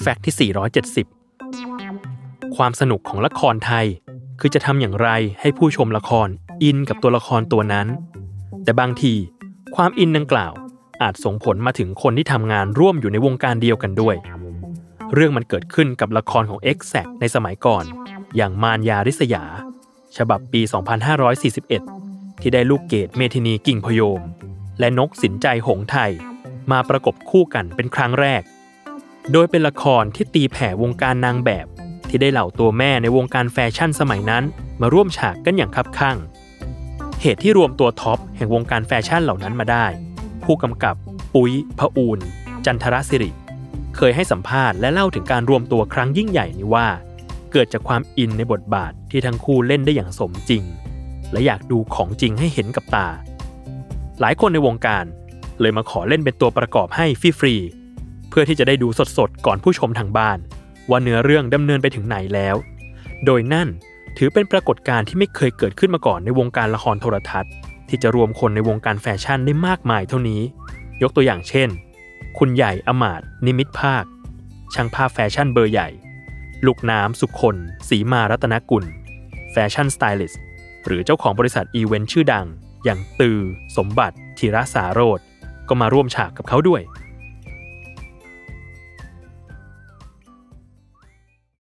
แฟกต์ที่ 470 ความสนุกของละครไทย คือจะทำอย่างไรให้ผู้ชมละครอินกับตัวละครตัวนั้น แต่บางทีความอินดังกล่าวอาจส่งผลมาถึงคนที่ทำงานร่วมอยู่ในวงการเดียวกันด้วย เรื่องมันเกิดขึ้นกับละครของ e x a c t ในสมัยก่อน อย่างมารยาริษยา ฉบับปี 2541 ที่ได้ลูกเกดเมทินีกิ่งพยม และนกสินใจหงไทย มาประกบคู่กันเป็นครั้งแรก โดยเป็นละครที่ตีแผ่วงการนางแบบ ที่ได้เหล่าตัวแม่ในวงการแฟชั่นสมัยนั้น มาร่วมฉากกันอย่างคับคั่งเหตุที่รวมตัวท็อปแห่งวงการแฟชั่นเหล่านั้นมาได้ ผู้กำกับปุ้ยพระอูนจันทรศิริ เคยให้สัมภาษณ์และเล่าถึงการรวมตัวครั้งยิ่งใหญ่นี้ว่า เกิดจากความอินในบทบาทที่ทั้งคู่เล่นได้อย่างสมจริง และอยากดูของจริงให้เห็นกับตา หลายคนในวงการ เลยมาขอเล่นเป็นตัวประกอบให้ฟรีๆเพื่อที่จะได้ดูสดๆ ก่อนผู้ชมทางบ้าน ว่าเนื้อเรื่องดำเนินไปถึงไหนแล้ว โดยนั่นถือเป็นปรากฏการณ์ที่ไม่เคยเกิดขึ้นมาก่อนในวงการละครโทรทัศน์ ที่จะรวมคนในวงการแฟชั่นได้มากมายเท่านี้ ยกตัวอย่างเช่น คุณใหญ่อมาตย์นิมิตภาค ช่างภาพแฟชั่นเบอร์ใหญ่ ลูกน้ำสุคนธ์ สีมารัตนกุล แฟชั่นสไตลิสต์หรือเจ้าของบริษัทอีเวนต์ชื่อดัง อย่างตือ สมบัษร ถิระสาโรช ก็มาร่วมฉากกับเขาด้วย